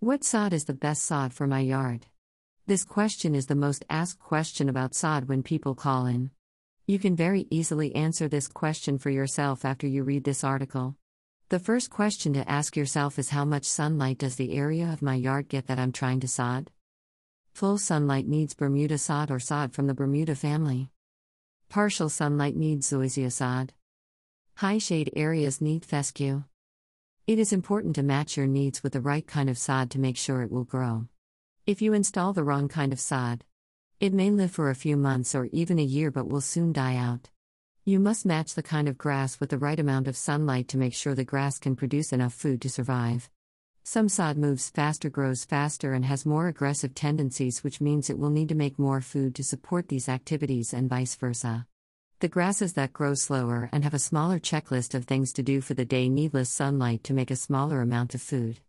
What sod is the best sod for my yard? This question is the most asked question about sod when people call in. You can very easily answer this question for yourself after you read this article. The first question to ask yourself is how much sunlight does the area of my yard get that I'm trying to sod? Full sunlight needs Bermuda sod or sod from the Bermuda family. Partial sunlight needs zoysia sod. High shade areas need fescue. It is important to match your needs with the right kind of sod to make sure it will grow. If you install the wrong kind of sod, it may live for a few months or even a year but will soon die out. You must match the kind of grass with the right amount of sunlight to make sure the grass can produce enough food to survive. Some sod moves faster, grows faster, and has more aggressive tendencies, which means it will need to make more food to support these activities, and vice versa. The grasses that grow slower and have a smaller checklist of things to do for the day need less sunlight to make a smaller amount of food.